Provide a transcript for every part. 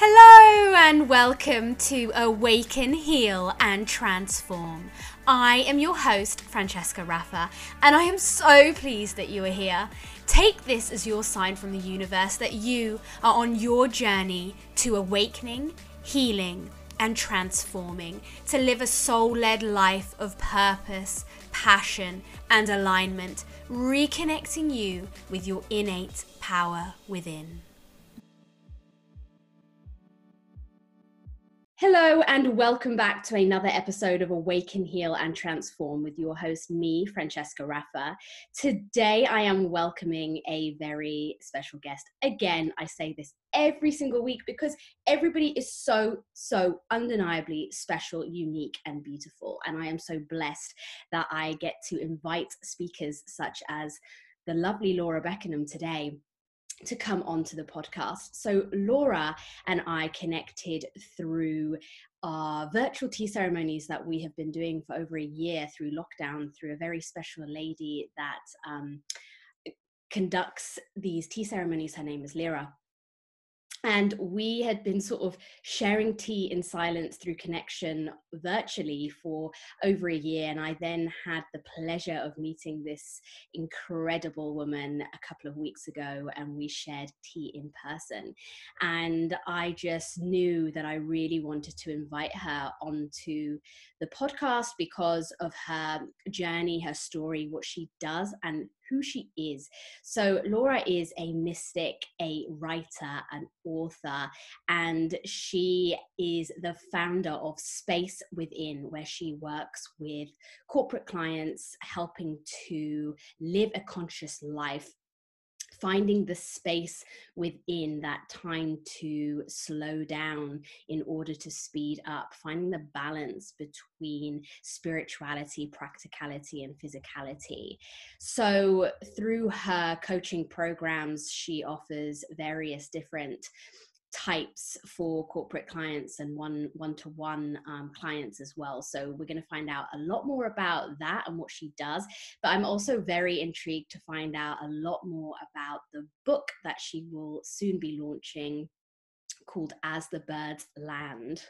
Hello and welcome to Awaken, Heal and Transform. I am your host, Francesca Raffa, and I am so pleased that you are here. Take this as your sign from the universe that you are on your journey to awakening, healing, and transforming to live a soul led life of purpose, passion, and alignment, reconnecting you with your innate power within. Hello, and welcome back to another episode of Awaken, Heal, and Transform with your host, me, Francesca Raffa. Today, I am welcoming a very special guest. Again, I say this every single week because everybody is so, so undeniably special, unique, and beautiful. And I am so blessed that I get to invite speakers such as the lovely Laura Beckenham today to come onto the podcast. So Laura and I connected through our virtual tea ceremonies that we have been doing for over a year through lockdown through a very special lady that um, conducts these tea ceremonies. Her name is Lyra and we had been sort of sharing tea in silence through connection virtually for over a year and i then had the pleasure of meeting this incredible woman a couple of weeks ago and we shared tea in person. And i just knew that i really wanted to invite her onto the podcast because of her journey her story what she does and who she is. So, Laura is a mystic, a writer, an author, and she is the founder of Space Within, where she works with corporate clients, helping to live a conscious life finding the space within that time to slow down in order to speed up, finding the balance between spirituality, practicality, and physicality. So, through her coaching programs, she offers various different types for corporate clients and one one to one clients as well. So we're going to find out a lot more about that and what she does. But i'm also very intrigued to find out a lot more about the book that she will soon be launching called as the birds land.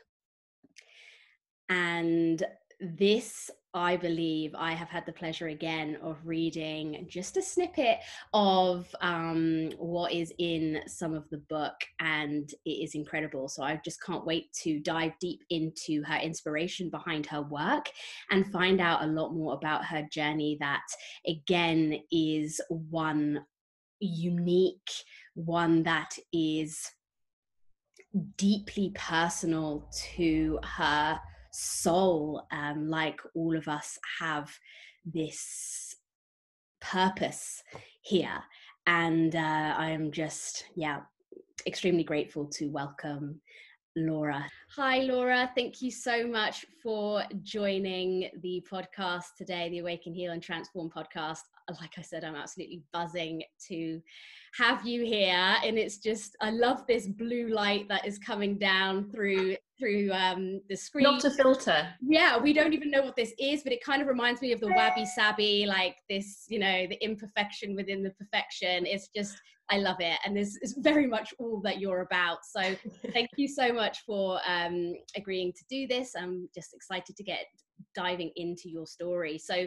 And this I believe I have had the pleasure again of reading just a snippet of um, what is in some of the book, and it is incredible. So I just can't wait to dive deep into her inspiration behind her work and find out a lot more about her journey, that again is one unique, one that is deeply personal to her soul, um, like all of us have this purpose here. And uh, I am just, yeah, extremely grateful to welcome Laura. Hi, Laura. Thank you so much for joining the podcast today, the Awaken, Heal, and Transform podcast. Like I said, I'm absolutely buzzing to have you here. And it's just, I love this blue light that is coming down through through um, the screen. Not a filter. Yeah, we don't even know what this is, but it kind of reminds me of the wabi sabi, like this, you know, the imperfection within the perfection. It's just, I love it. And this is very much all that you're about. So thank you so much for um, agreeing to do this. I'm just excited to get diving into your story. So,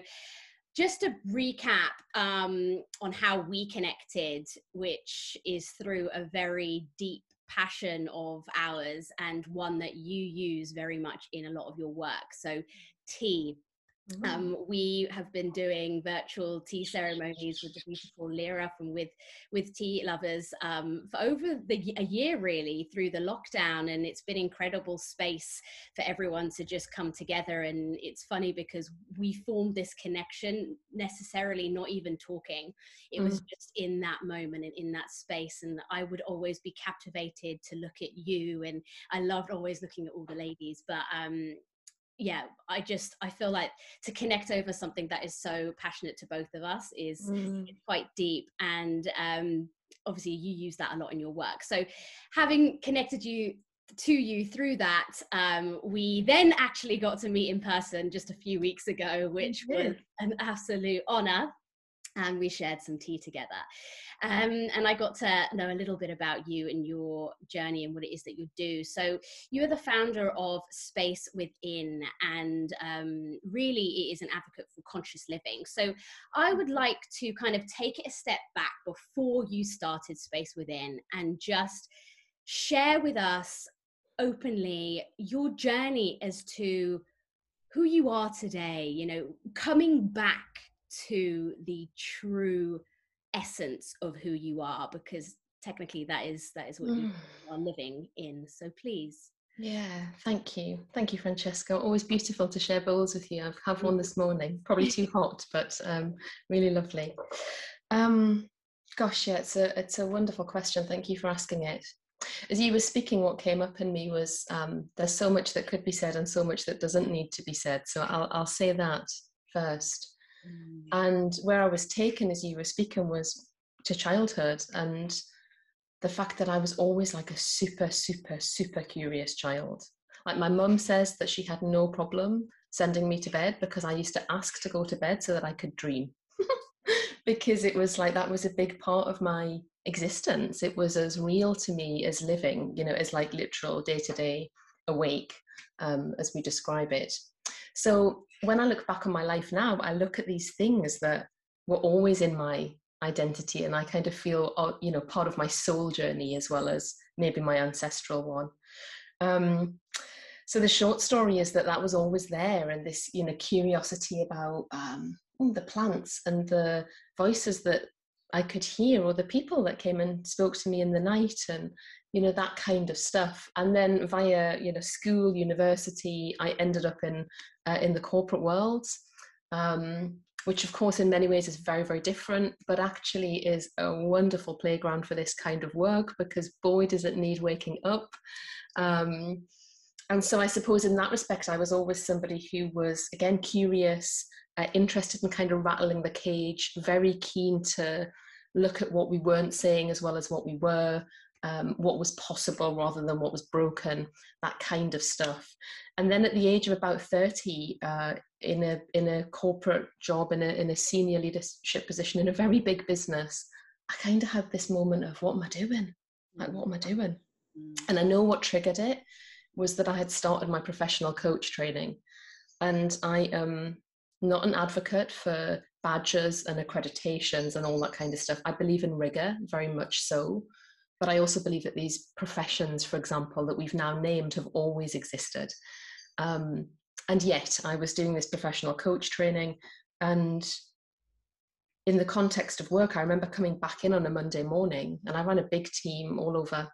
just a recap um, on how we connected, which is through a very deep passion of ours and one that you use very much in a lot of your work. So, tea. Mm-hmm. Um, we have been doing virtual tea ceremonies with the beautiful Lyra from with with tea lovers um, for over the, a year really through the lockdown, and it's been incredible space for everyone to just come together. And it's funny because we formed this connection necessarily not even talking; it mm. was just in that moment and in that space. And I would always be captivated to look at you, and I loved always looking at all the ladies, but um, yeah i just i feel like to connect over something that is so passionate to both of us is mm. quite deep and um obviously you use that a lot in your work. So having connected you to you through that um, we then actually got to meet in person just a few weeks ago which was an absolute honor and we shared some tea together. Um, and I got to know a little bit about you and your journey and what it is that you do. So, you're the founder of Space Within, and um, really it is an advocate for conscious living. So, I would like to kind of take it a step back before you started Space Within and just share with us openly your journey as to who you are today, you know, coming back to the true essence of who you are because technically that is that is what mm. you are living in so please. Yeah thank you. Thank you francesca. Always beautiful to share bowls with you. I've had one this morning. Probably too hot but um, really lovely. Um, gosh yeah it's a it's a wonderful question. Thank you for asking it. As you were speaking what came up in me was um, there's so much that could be said and so much that doesn't need to be said so i'll, I'll say that first Mm. And where I was taken as you were speaking was to childhood and the fact that I was always like a super, super, super curious child. Like my mum says that she had no problem sending me to bed because I used to ask to go to bed so that I could dream. because it was like that was a big part of my existence. It was as real to me as living, you know, as like literal day to day awake um, as we describe it. So when I look back on my life now, I look at these things that were always in my identity and I kind of feel, uh, you know, part of my soul journey as well as maybe my ancestral one. Um, so the short story is that that was always there and this, you know, curiosity about um, the plants and the voices that I could hear or the people that came and spoke to me in the night and you know that kind of stuff. And then via you know school university i ended up in uh, in the corporate world um, which of course in many ways is very very different but actually is a wonderful playground for this kind of work because boy does it need waking up. Um, and so i suppose in that respect i was always somebody who was again curious uh, interested in kind of rattling the cage very keen to look at what we weren't saying as well as what we were um, what was possible rather than what was broken, that kind of stuff. And then at the age of about 30, uh, in a in a corporate job, in a in a senior leadership position in a very big business, I kind of had this moment of what am I doing? Like what am I doing? Mm. And I know what triggered it was that I had started my professional coach training, and I am not an advocate for badges and accreditations and all that kind of stuff. I believe in rigor, very much so. But I also believe that these professions, for example, that we've now named have always existed. Um, and yet I was doing this professional coach training and in the context of work, I remember coming back in on a Monday morning and I ran a big team all over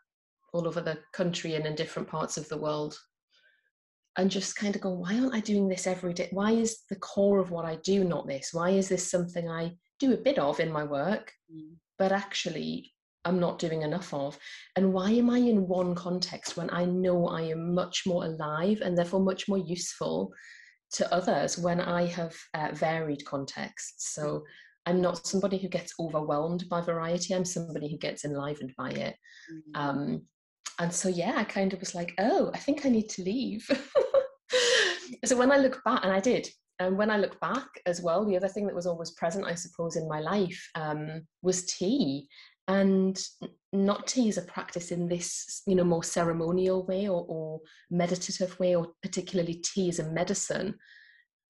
all over the country and in different parts of the world. And just kind of go, why aren't I doing this every day? Why is the core of what I do not this? Why is this something I do a bit of in my work, mm. but actually I'm not doing enough of? And why am I in one context when I know I am much more alive and therefore much more useful to others when I have uh, varied contexts? So I'm not somebody who gets overwhelmed by variety, I'm somebody who gets enlivened by it. Mm-hmm. Um, and so, yeah, I kind of was like, oh, I think I need to leave. so when I look back, and I did, and when I look back as well, the other thing that was always present, I suppose, in my life um, was tea. And not tea as a practice in this you know more ceremonial way or, or meditative way or particularly tea as a medicine.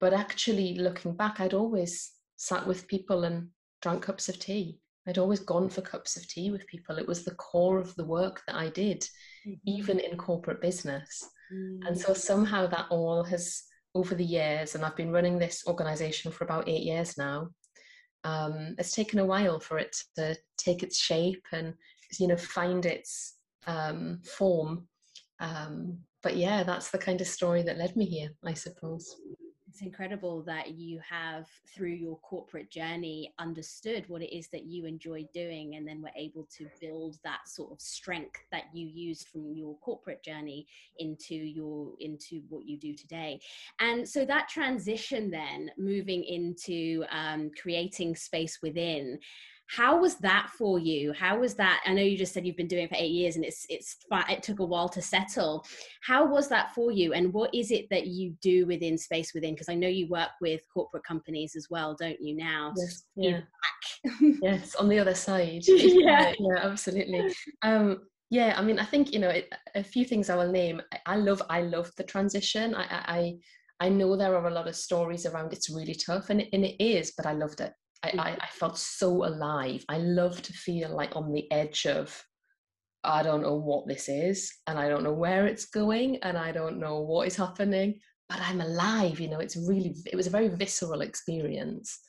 But actually looking back i'd always sat with people and drank cups of tea i'd always gone for cups of tea with people it was the core of the work that i did mm-hmm. even in corporate business mm-hmm. and so somehow that all has over the years and i've been running this organization for about eight years now um, it's taken a while for it to take its shape and you know find its um, form um, but yeah that's the kind of story that led me here i suppose it's incredible that you have through your corporate journey understood what it is that you enjoy doing and then were able to build that sort of strength that you used from your corporate journey into your into what you do today. And so that transition then moving into um, creating space within how was that for you? How was that? I know you just said you've been doing it for eight years and it's it's it took a while to settle. How was that for you and what is it that you do within space within? Because i know you work with corporate companies as well don't you now? Yes, yeah. yes on the other side yeah. yeah absolutely. Um yeah i mean i think you know it, a few things i will name. I love i love the transition. I i i know there are a lot of stories around it's really tough and it, and it is but i loved it I, I, I felt so alive. I love to feel like on the edge of I don't know what this is, and I don't know where it's going, and I don't know what is happening, but I'm alive. You know, it's really, it was a very visceral experience.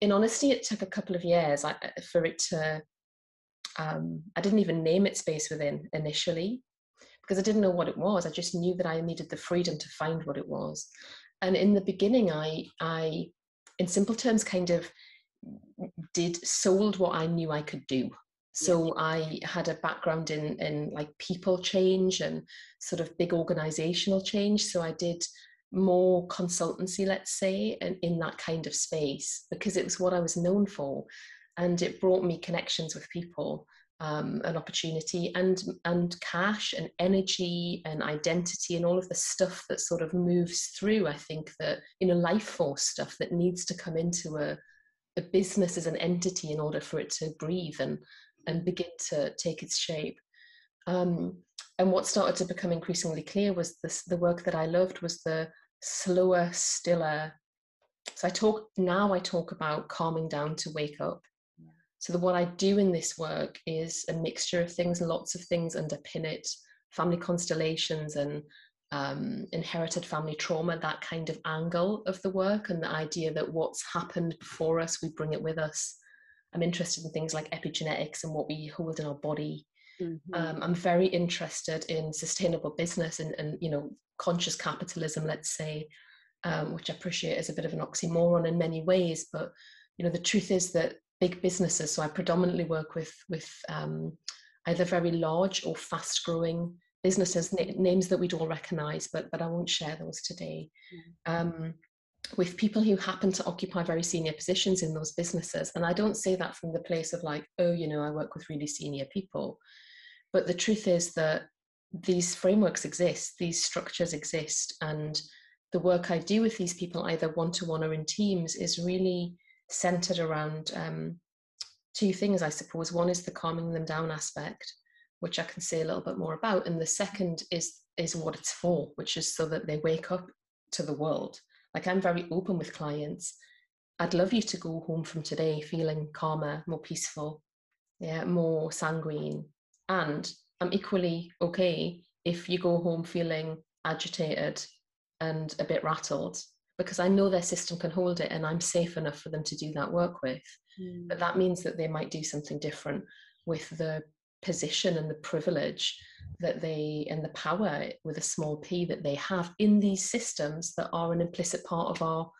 In honesty, it took a couple of years for it to, um, I didn't even name it Space Within initially because I didn't know what it was. I just knew that I needed the freedom to find what it was. And in the beginning, I, I in simple terms, kind of did sold what I knew I could do. So yeah. I had a background in in like people change and sort of big organizational change. So I did more consultancy, let's say, in, in that kind of space because it was what I was known for, and it brought me connections with people, um, an opportunity, and and cash and energy and identity and all of the stuff that sort of moves through. I think that you know life force stuff that needs to come into a a business as an entity in order for it to breathe and and begin to take its shape. Um, and what started to become increasingly clear was this, the work that I loved was the slower, stiller. So I talk now. I talk about calming down to wake up. So the, what I do in this work is a mixture of things. Lots of things underpin it: family constellations and um, inherited family trauma, that kind of angle of the work, and the idea that what's happened before us, we bring it with us. I'm interested in things like epigenetics and what we hold in our body. Mm-hmm. Um, I'm very interested in sustainable business and, and you know conscious capitalism, let's say, um, which I appreciate is a bit of an oxymoron in many ways. But you know the truth is that big businesses. So I predominantly work with with um, either very large or fast growing businesses, names that we'd all recognize, but, but I won't share those today. Mm. Um, with people who happen to occupy very senior positions in those businesses. And I don't say that from the place of like, oh, you know, I work with really senior people. But the truth is that these frameworks exist, these structures exist, and the work I do with these people, either one to one or in teams, is really centered around um, two things, I suppose. One is the calming them down aspect, which I can say a little bit more about. And the second is is what it's for, which is so that they wake up to the world. Like I'm very open with clients. I'd love you to go home from today feeling calmer, more peaceful, yeah, more sanguine. And I'm equally okay if you go home feeling agitated and a bit rattled because I know their system can hold it and I'm safe enough for them to do that work with. Mm. But that means that they might do something different with the position and the privilege that they and the power with a small p that they have in these systems that are an implicit part of our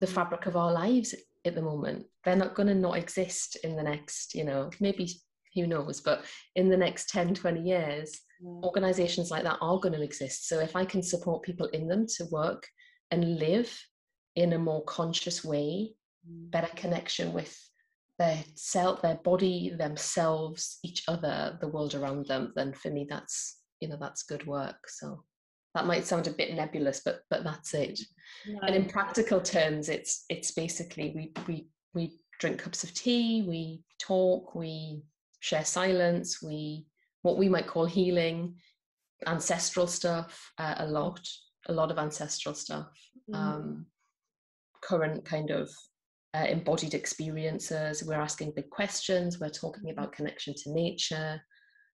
the fabric of our lives at the moment they're not going to not exist in the next you know maybe who knows but in the next 10 20 years mm. organizations like that are going to exist so if i can support people in them to work and live in a more conscious way mm. better connection with their self, their body, themselves, each other, the world around them, then for me that's you know that's good work. So that might sound a bit nebulous, but but that's it. No. And in practical terms, it's it's basically we we we drink cups of tea, we talk, we share silence, we what we might call healing, ancestral stuff, uh, a lot, a lot of ancestral stuff. Mm. Um, current kind of uh, embodied experiences. We're asking big questions. We're talking about connection to nature.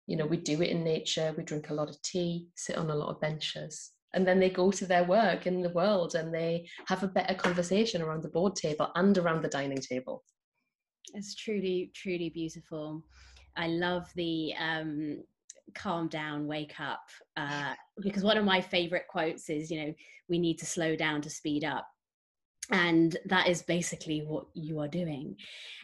You know, we do it in nature. We drink a lot of tea, sit on a lot of benches. And then they go to their work in the world and they have a better conversation around the board table and around the dining table. It's truly, truly beautiful. I love the um, calm down, wake up, uh, because one of my favorite quotes is, you know, we need to slow down to speed up and that is basically what you are doing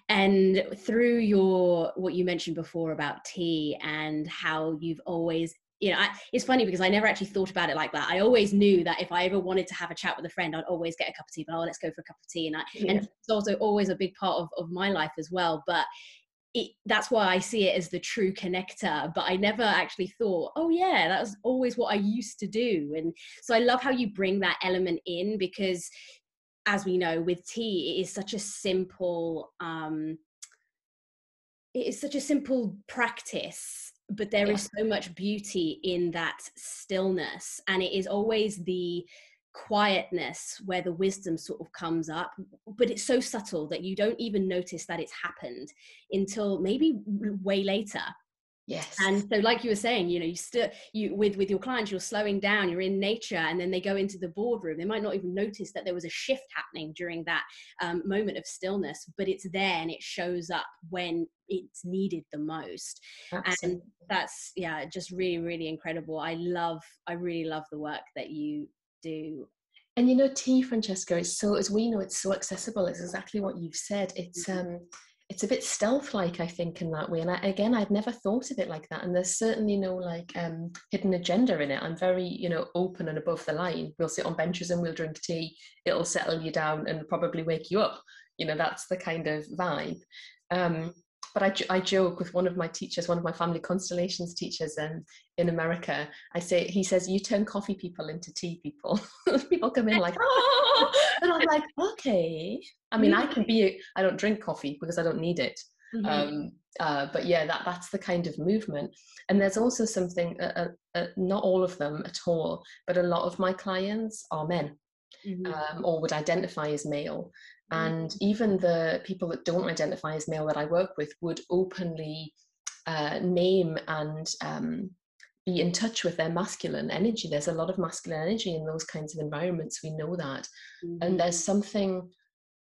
and through your what you mentioned before about tea and how you've always you know, I, it's funny because I never actually thought about it like that. I always knew that if I ever wanted to have a chat with a friend, I'd always get a cup of tea. But oh, let's go for a cup of tea, and I, yeah. and it's also always a big part of of my life as well. But it, that's why I see it as the true connector. But I never actually thought, oh yeah, that was always what I used to do. And so I love how you bring that element in because, as we know, with tea, it is such a simple. Um, it is such a simple practice but there yeah. is so much beauty in that stillness and it is always the quietness where the wisdom sort of comes up but it's so subtle that you don't even notice that it's happened until maybe way later. Yes. and so like you were saying you know you still you with with your clients you're slowing down you're in nature and then they go into the boardroom. They might not even notice that there was a shift happening during that um, moment of stillness but it's there and it shows up when it's needed the most. Absolutely. and that's yeah just really really incredible. I love i really love the work that you do. And you know tea francesca is so as we know it's so accessible it's exactly what you've said. It's mm-hmm. um it's a bit stealth like i think in that way. And I, again i'd never thought of it like that. And there's certainly no like um, hidden agenda in it. I'm very you know open and above the line. We'll sit on benches and we'll drink tea. It'll settle you down and probably wake you up. You know that's the kind of vibe. Um, but I, I joke with one of my teachers, one of my family constellations teachers um, in America. I say, he says, you turn coffee people into tea people. people come in like, oh, and I'm like, okay. I mean, I can be, I don't drink coffee because I don't need it. Mm-hmm. Um, uh, but yeah, that that's the kind of movement. And there's also something, uh, uh, uh not all of them at all, but a lot of my clients are men. Mm-hmm. Um, or would identify as male. And even the people that don't identify as male that I work with would openly uh, name and um, be in touch with their masculine energy. There's a lot of masculine energy in those kinds of environments. We know that. Mm-hmm. And there's something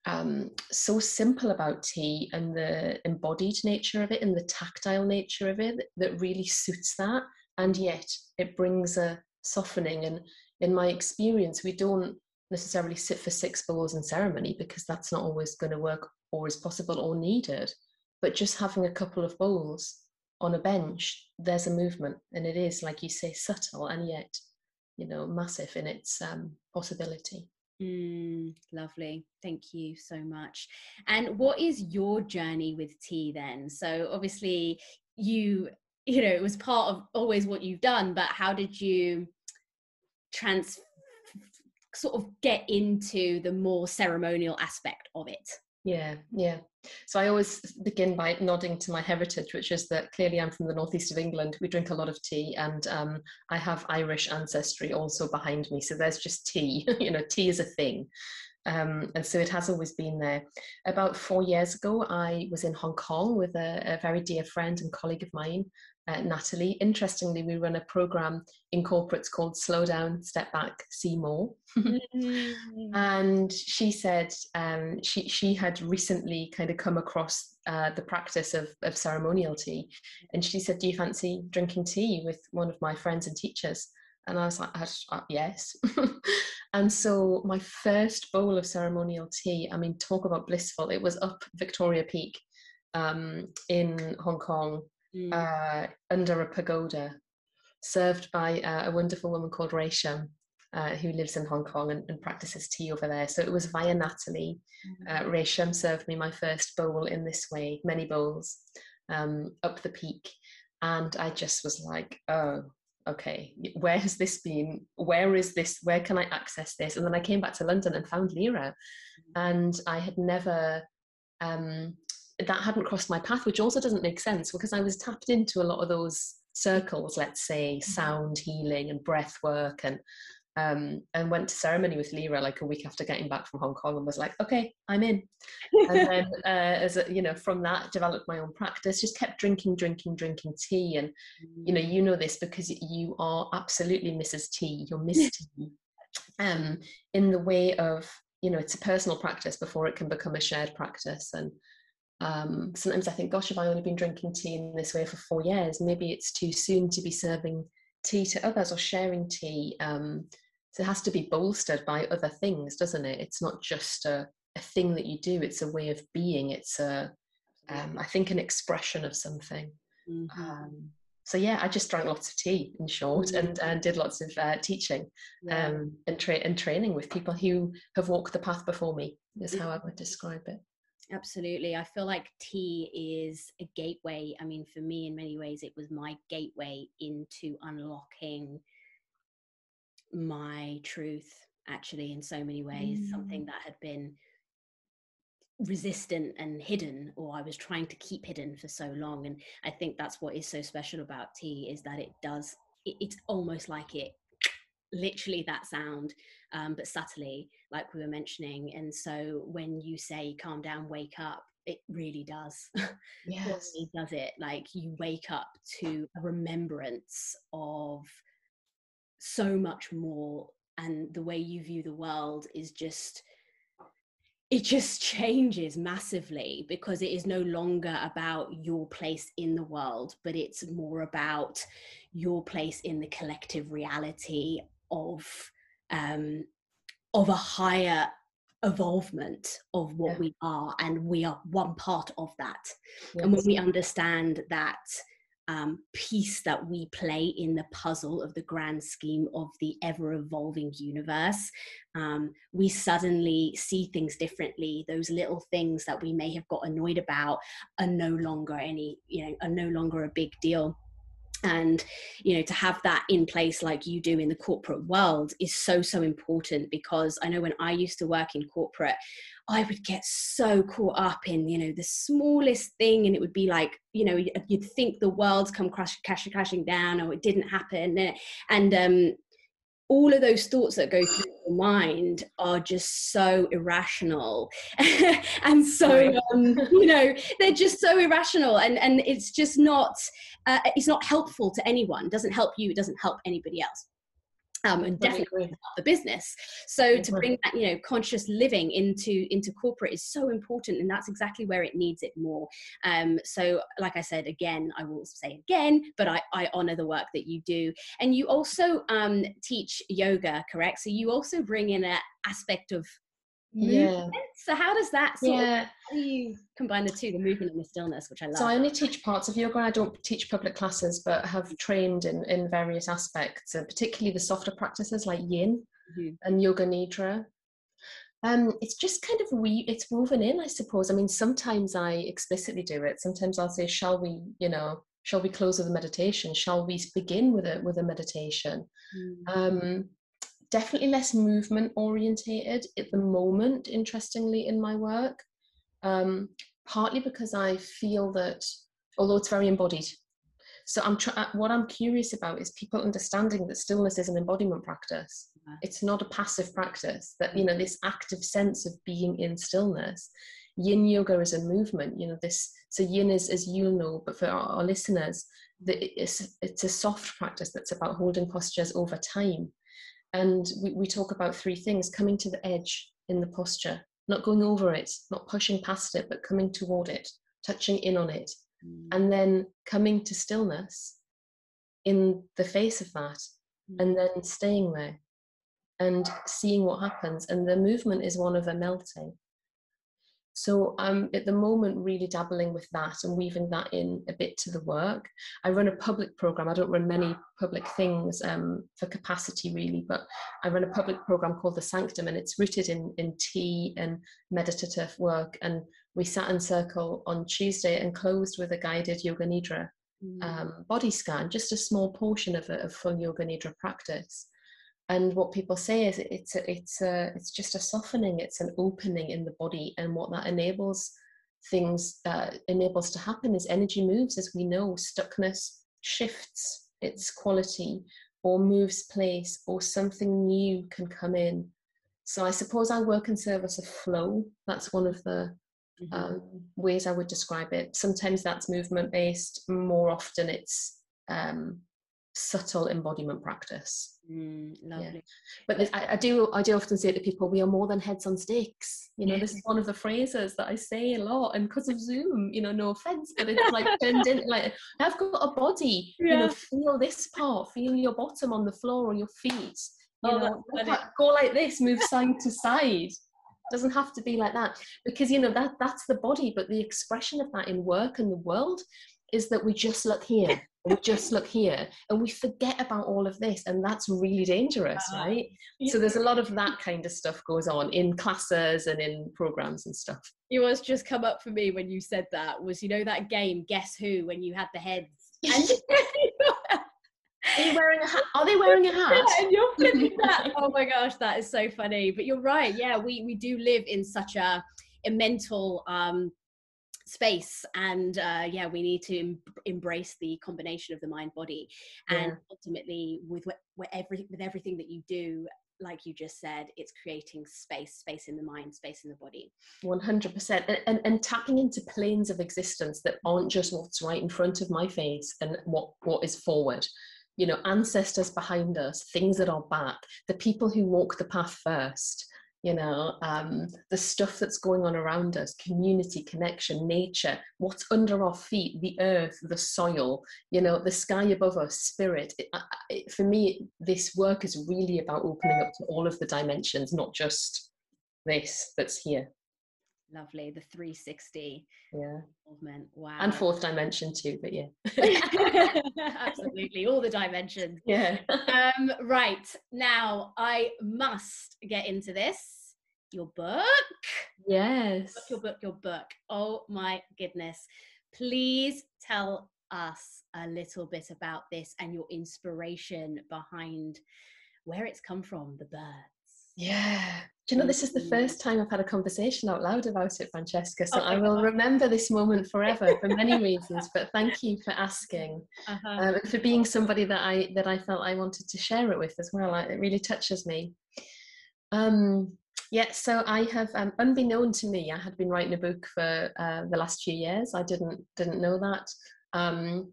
um, so simple about tea and the embodied nature of it and the tactile nature of it that really suits that. And yet it brings a softening. And in my experience, we don't necessarily sit for six bowls in ceremony because that's not always going to work or is possible or needed. But just having a couple of bowls on a bench, there's a movement, and it is, like you say, subtle and yet, you know, massive in its um, possibility. Mm, lovely. Thank you so much. And what is your journey with tea then? So obviously you you know it was part of always what you've done, but how did you trans sort of get into the more ceremonial aspect of it? Yeah, yeah. So I always begin by nodding to my heritage, which is that clearly I'm from the northeast of England. We drink a lot of tea, and um, I have Irish ancestry also behind me. So there's just tea. you know, tea is a thing. Um, and so it has always been there. About four years ago, I was in Hong Kong with a, a very dear friend and colleague of mine, uh, Natalie. Interestingly, we run a program in corporates called Slow Down, Step Back, See More. mm-hmm. and she said um, she, she had recently kind of come across uh, the practice of, of ceremonial tea. And she said, Do you fancy drinking tea with one of my friends and teachers? And I was like, uh, Yes. and so my first bowl of ceremonial tea, I mean, talk about blissful, it was up Victoria Peak um, in Hong Kong mm. uh, under a pagoda, served by uh, a wonderful woman called Rachel, uh, who lives in Hong Kong and, and, practices tea over there. So it was via Natalie. Mm. Uh, served me my first bowl in this way, many bowls, um, up the peak. And I just was like, oh, okay, where has this been? Where is this? Where can I access this? And then I came back to London and found Lyra. Mm. And I had never um, that hadn't crossed my path, which also doesn't make sense because I was tapped into a lot of those circles, let's say mm-hmm. sound healing and breath work and um, and went to ceremony with Lyra like a week after getting back from Hong Kong and was like, okay, I'm in. and then, uh, as a, you know, from that developed my own practice. Just kept drinking, drinking, drinking tea, and you know, you know this because you are absolutely Mrs. T. You're Miss T. Um, in the way of you know, it's a personal practice before it can become a shared practice, and um, sometimes I think, gosh, have I only been drinking tea in this way for four years? Maybe it's too soon to be serving tea to others or sharing tea. Um, so it has to be bolstered by other things, doesn't it? It's not just a, a thing that you do, it's a way of being. It's a, um, I think, an expression of something. Mm-hmm. Um, so yeah, I just drank lots of tea, in short, mm-hmm. and, and did lots of uh, teaching yeah. um, and, tra- and training with people who have walked the path before me. Is how I would describe it. Absolutely. I feel like tea is a gateway. I mean, for me, in many ways, it was my gateway into unlocking my truth, actually, in so many ways. Mm. Something that had been resistant and hidden or i was trying to keep hidden for so long and i think that's what is so special about tea is that it does it, it's almost like it literally that sound um, but subtly like we were mentioning. And so when you say calm down wake up it really does. Yes. it does it. Like you wake up to a remembrance of so much more and the way you view the world is just it just changes massively because it is no longer about your place in the world, but it's more about your place in the collective reality of um, of a higher evolvement of what yeah. we are, and we are one part of that. Yes. And when we understand that um, piece that we play in the puzzle of the grand scheme of the ever evolving universe. Um, we suddenly see things differently. Those little things that we may have got annoyed about are no longer any, you know, are no longer a big deal and you know to have that in place like you do in the corporate world is so so important because i know when i used to work in corporate I would get so caught up in, you know, the smallest thing, and it would be like, you know, you'd think the world's come crash, crash, crashing down, or it didn't happen, and um, all of those thoughts that go through your mind are just so irrational, and so um, you know, they're just so irrational, and and it's just not, uh, it's not helpful to anyone. It doesn't help you. It doesn't help anybody else um, and definitely the business. So to bring that, you know, conscious living into into corporate is so important, and that's exactly where it needs it more. Um, so, like I said again, I will say again, but I, I honor the work that you do, and you also um, teach yoga, correct? So you also bring in an aspect of yeah. So how does that yeah. Of, how do you combine the two, the movement and the stillness, which I love? So I only teach parts of yoga. I don't teach public classes, but have trained in, in various aspects, uh, particularly the softer practices like yin mm-hmm. and yoga nidra. Um, it's just kind of we it's woven in, I suppose. I mean, sometimes I explicitly do it. Sometimes I'll say, "Shall we?" You know, shall we close with a meditation? Shall we begin with a with a meditation? Mm-hmm. Um, definitely less movement orientated at the moment interestingly in my work um, partly because i feel that although it's very embodied so i'm tr- uh, what i'm curious about is people understanding that stillness is an embodiment practice. It's not a passive practice that you know this active sense of being in stillness yin yoga is a movement you know this so yin is as you'll know but for our, our listeners the, it's, it's a soft practice that's about holding postures over time and we, we talk about three things coming to the edge in the posture, not going over it, not pushing past it, but coming toward it, touching in on it, mm. and then coming to stillness in the face of that, mm. and then staying there and seeing what happens. And the movement is one of a melting. So I'm at the moment really dabbling with that and weaving that in a bit to the work. I run a public program. I don't run many public things um, for capacity really, but I run a public program called The Sanctum and it's rooted in, in tea and meditative work. And we sat in circle on Tuesday and closed with a guided yoga nidra mm. um, body scan, just a small portion of a, of full yoga nidra practice and what people say is it's a, it's a, it's just a softening it's an opening in the body and what that enables things uh, enables to happen is energy moves as we know. Stuckness shifts its quality or moves place or something new can come in. So i suppose i work in service of flow. That's one of the mm-hmm. um, ways i would describe it. Sometimes that's movement based more often it's um, subtle embodiment practice. Mm, lovely. Yeah. But I, I, do I do often say to people, we are more than heads on sticks. You know, this is one of the phrases that I say a lot. And because of Zoom, you know, no offense, but it's like turned in like I've got a body. Yeah. You know, feel this part, feel your bottom on the floor or your feet. You oh, know, go like this, move side to side doesn't have to be like that because you know that that's the body but the expression of that in work and the world is that we just look here we just look here and we forget about all of this and that's really dangerous uh, right so there's a lot of that kind of stuff goes on in classes and in programs and stuff you was just come up for me when you said that was you know that game guess who when you had the heads and Are you wearing a hat? Are they wearing a hat? Yeah, and you're flipping that. oh my gosh, that is so funny. But you're right. Yeah, we we do live in such a, a mental um, space and uh, yeah we need to em- embrace the combination of the mind body. And yeah. ultimately with with every with everything that you do like you just said it's creating space space in the mind space in the body. 100% and, and, and tapping into planes of existence that aren't just what's right in front of my face and what what is forward. You know ancestors behind us things that are back the people who walk the path first you know um, the stuff that's going on around us community connection nature what's under our feet the earth the soil you know the sky above us spirit. It, it, for me this work is really about opening up to all of the dimensions not just this that's here lovely. The 360 yeah. movement. Wow. And fourth dimension too but yeah. Absolutely. All the dimensions. Yeah. Um right. Now i must get into this. Your book. Yes. Your book your book. Oh my goodness. Please tell us a little bit about this and your inspiration behind where it's come from the birds. Yeah. Do you know, this is the first time I've had a conversation out loud about it, Francesca. So oh I will remember this moment forever for many reasons. But thank you for asking uh-huh. um, and for being somebody that I that I felt I wanted to share it with as well. It really touches me. Um, yeah, so I have, um, unbeknown to me, I had been writing a book for uh, the last few years. I didn't didn't know that. Um,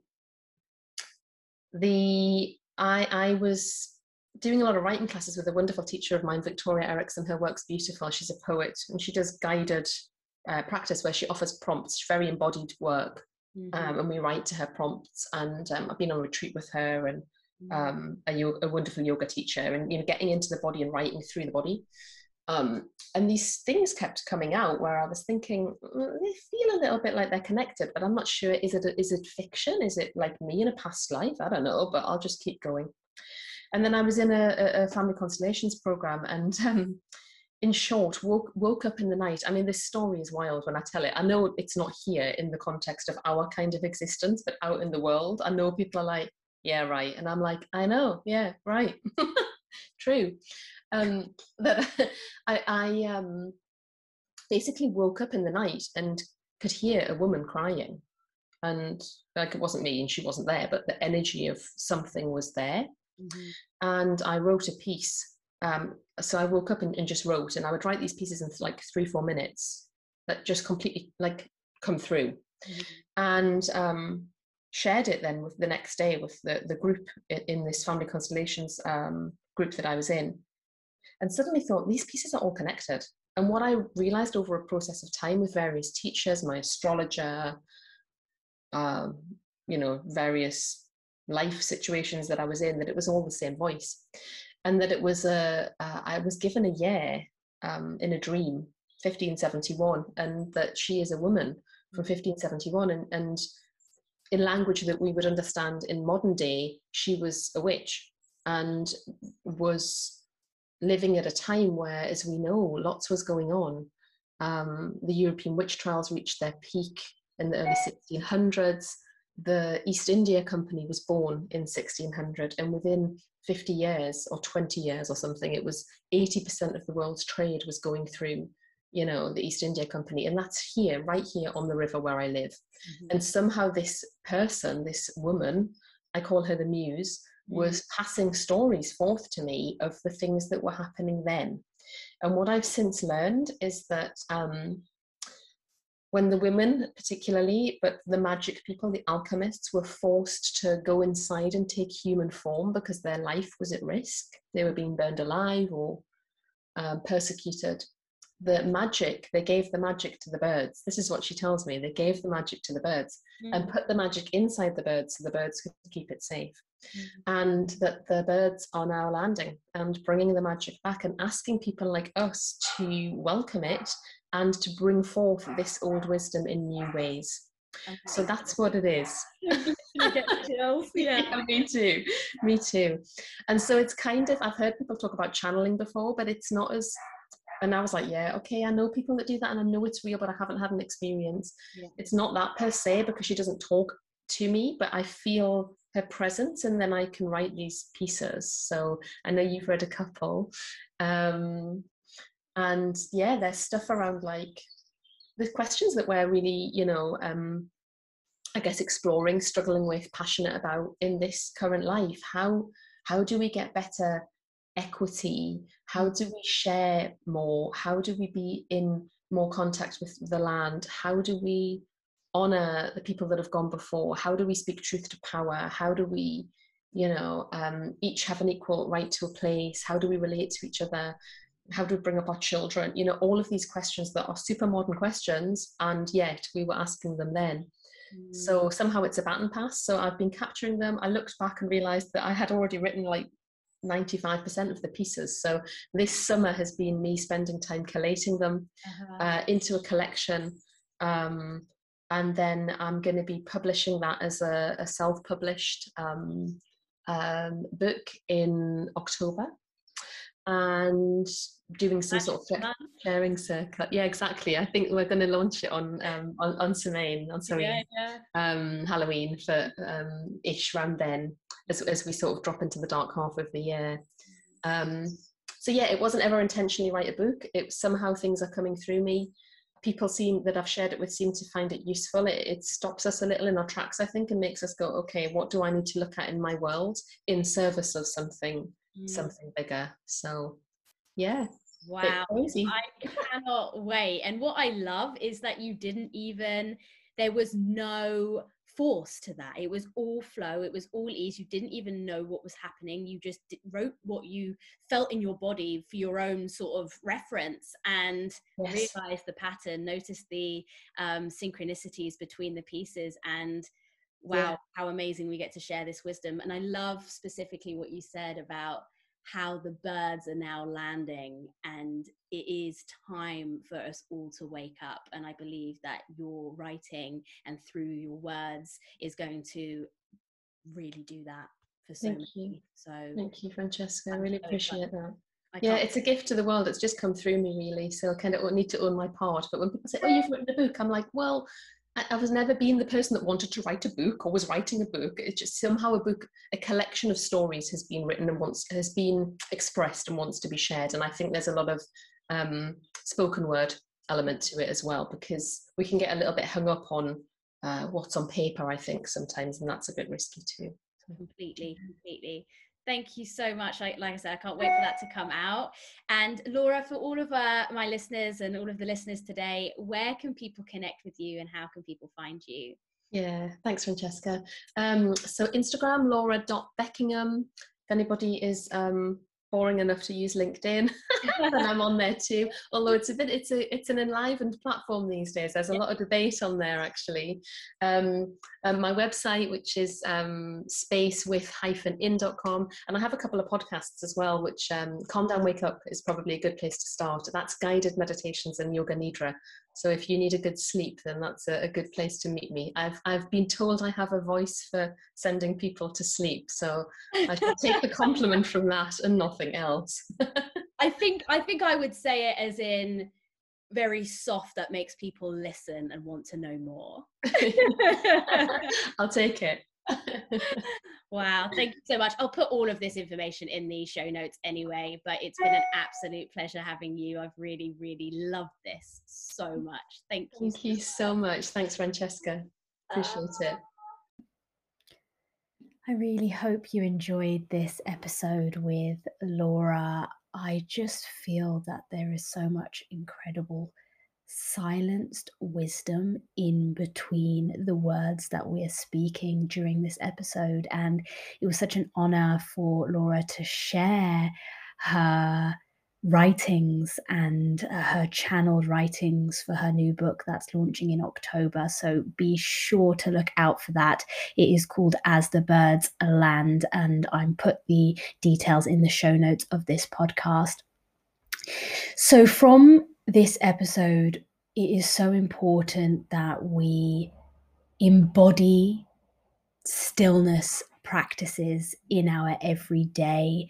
the I I was doing a lot of writing classes with a wonderful teacher of mine, Victoria Erickson. Her work's beautiful. She's a poet and she does guided uh, practice where she offers prompts, very embodied work. Mm-hmm. Um, and we write to her prompts. And um, I've been on a retreat with her and mm-hmm. um, a, yoga, a, wonderful yoga teacher, and you know, getting into the body and writing through the body. Um, and these things kept coming out where I was thinking mm, they feel a little bit like they're connected, but I'm not sure. Is it is it fiction? Is it like me in a past life? I don't know, but I'll just keep going. And then I was in a, a family constellations program, and um, in short, woke woke up in the night. I mean, this story is wild when I tell it. I know it's not here in the context of our kind of existence, but out in the world, I know people are like, "Yeah, right," and I'm like, "I know, yeah, right, true." Um, that I, I um, basically woke up in the night and could hear a woman crying and like it wasn't me and she wasn't there but the energy of something was there Mm-hmm. And I wrote a piece. Um, so I woke up and, and, just wrote, and I would write these pieces in like three, four minutes that just completely like come through. Mm-hmm. And um, shared it then with the next day with the, the group in, in this family constellations um, group that I was in. And suddenly thought, these pieces are all connected. And what I realized over a process of time with various teachers, my astrologer, um, you know, various life situations that I was in that it was all the same voice, and that it was a uh, I was given a year um, in a dream, 1571, and that she is a woman from 1571, and and in language that we would understand in modern day, she was a witch and was living at a time where, as we know, lots was going on. Um, the European witch trials reached their peak in the early 1600s the East India Company was born in 1600, and within 50 years or 20 years or something, it was 80% of the world's trade was going through, you know, the East India Company, and that's here, right here on the river where I live. Mm-hmm. And somehow this person, this woman, I call her the Muse, mm-hmm. was passing stories forth to me of the things that were happening then. And what I've since learned is that um, when the women particularly but the magic people the alchemists were forced to go inside and take human form because their life was at risk. They were being burned alive or um, persecuted. The magic they gave the magic to the birds. This is what she tells me. They gave the magic to the birds mm. and put the magic inside the birds so the birds could keep it safe. Mm. and that the birds are now landing and bringing the magic back and asking people like us to welcome it and to bring forth this old wisdom in new ways. Okay. So that's what it is. chills, yeah. yeah. me too. Me too. And so it's kind of I've heard people talk about channeling before, but it's not as and I was like, yeah, okay, I know people that do that and I know it's real, but I haven't had an experience. Yeah. It's not that per se because she doesn't talk to me, but I feel her presence and then I can write these pieces. So I know you've read a couple. Um, and yeah, there's stuff around like the questions that we're really, you know, um, I guess exploring, struggling with, passionate about in this current life. How how do we get better equity? How do we share more? How do we be in more contact with the land? How do we honor the people that have gone before? How do we speak truth to power? How do we, you know, um, each have an equal right to a place? How do we relate to each other? How do we bring up our children? You know all of these questions that are super modern questions and yet we were asking them then. Mm. so somehow it's a baton pass. So i've been capturing them. I looked back and realized that i had already written like 95% of the pieces. So this summer has been me spending time collating them uh-huh. uh, into a collection um, and then i'm going to be publishing that as a, a self-published um, um, book in october and doing some sort of sharing circle. Yeah, exactly. I think we're going to launch it on um, on, on Samhain, on Samhain, yeah, yeah. Um, Halloween for um, ish round then, as, as we sort of drop into the dark half of the year. Um, so yeah, it wasn't ever intentionally write a book. It somehow things are coming through me. People seem that I've shared it with seem to find it useful. It, it stops us a little in our tracks, I think, and makes us go, okay, what do I need to look at in my world in service of something, mm. something bigger? So yeah. Wow. I cannot wait. And what I love is that you didn't even, there was no force to that. It was all flow. It was all ease. You didn't even know what was happening. You just wrote what you felt in your body for your own sort of reference and yes. realized the pattern, noticed the um, synchronicities between the pieces and wow, yeah. how amazing we get to share this wisdom. And I love specifically what you said about how the birds are now landing and it is time for us all to wake up and i believe that your writing and through your words is going to really do that for so thank many you. so thank you francesca i really appreciate that yeah, it's a gift to the world. It's just come through me, really. So I kind of need to own my part. But when people say, "Oh, you've written a book," I'm like, "Well, I, was never being the person that wanted to write a book or was writing a book. It's just somehow a book, a collection of stories has been written and wants has been expressed and wants to be shared. And I think there's a lot of um, spoken word element to it as well because we can get a little bit hung up on uh, what's on paper. I think sometimes, and that's a bit risky too. Completely, completely. Thank you so much. Like, like I said, I can't wait for that to come out. And Laura, for all of uh, my listeners and all of the listeners today, where can people connect with you and how can people find you? Yeah, thanks, Francesca. Um, so Instagram, laura.beckingham. If anybody is um, boring enough to use LinkedIn, and I'm on there too. Although it's a bit, it's a, it's an enlivened platform these days. There's a lot of debate on there actually. Um, um, my website, which is um, spacewith-in.com, and I have a couple of podcasts as well. Which um, Calm Down, Wake Up is probably a good place to start. That's guided meditations and yoga nidra. So if you need a good sleep, then that's a, a, good place to meet me. I've I've been told I have a voice for sending people to sleep, so I shall take the compliment from that and nothing else. I think I think I would say it as in very soft that makes people listen and want to know more. I'll take it. wow, thank you so much. I'll put all of this information in the show notes anyway, but it's been an absolute pleasure having you. I've really, really loved this so much. Thank you. Thank you so much. Thanks, Francesca. Appreciate it. I really hope you enjoyed this episode with Laura. I just feel that there is so much incredible silenced wisdom in between the words that we're speaking during this episode. And it was such an honor for Laura to share her writings and uh, her channeled writings for her new book that's launching in October. So be sure to look out for that. It is called As the Birds Land, and I'm put the details in the show notes of this podcast. So, from this episode, it is so important that we embody stillness practices in our everyday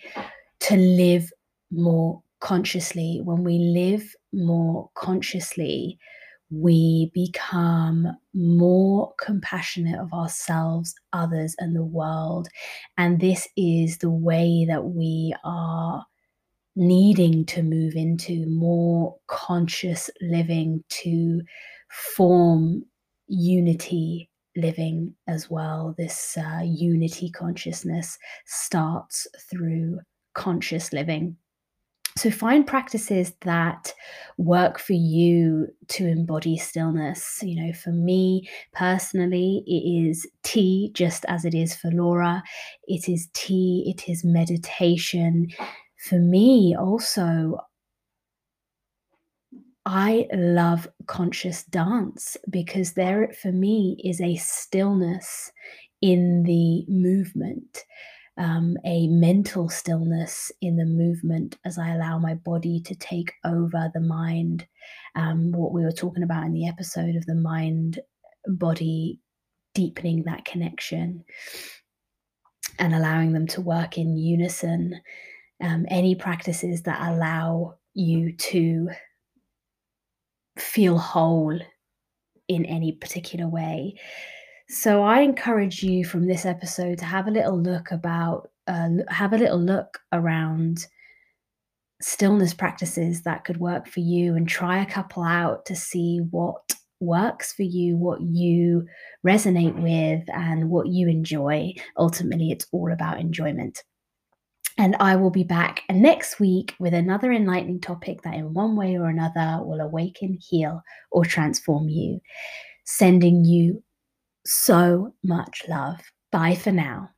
to live more consciously. When we live more consciously, we become more compassionate of ourselves, others, and the world. And this is the way that we are needing to move into more conscious living to form unity living as well. This uh, unity consciousness starts through conscious living. So find practices that work for you to embody stillness. You know, for me personally, it is tea, just as it is for Laura. It is tea, it is meditation. For me, also, I love conscious dance because there, for me, is a stillness in the movement um, a mental stillness in the movement as I allow my body to take over the mind. Um, what we were talking about in the episode of the mind body deepening that connection and allowing them to work in unison. Um, any practices that allow you to feel whole in any particular way so I encourage you from this episode to have a little look about, uh, have a little look around stillness practices that could work for you and try a couple out to see what works for you, what you resonate with, and what you enjoy. Ultimately, it's all about enjoyment. And I will be back next week with another enlightening topic that, in one way or another, will awaken, heal, or transform you, sending you so much love. Bye for now.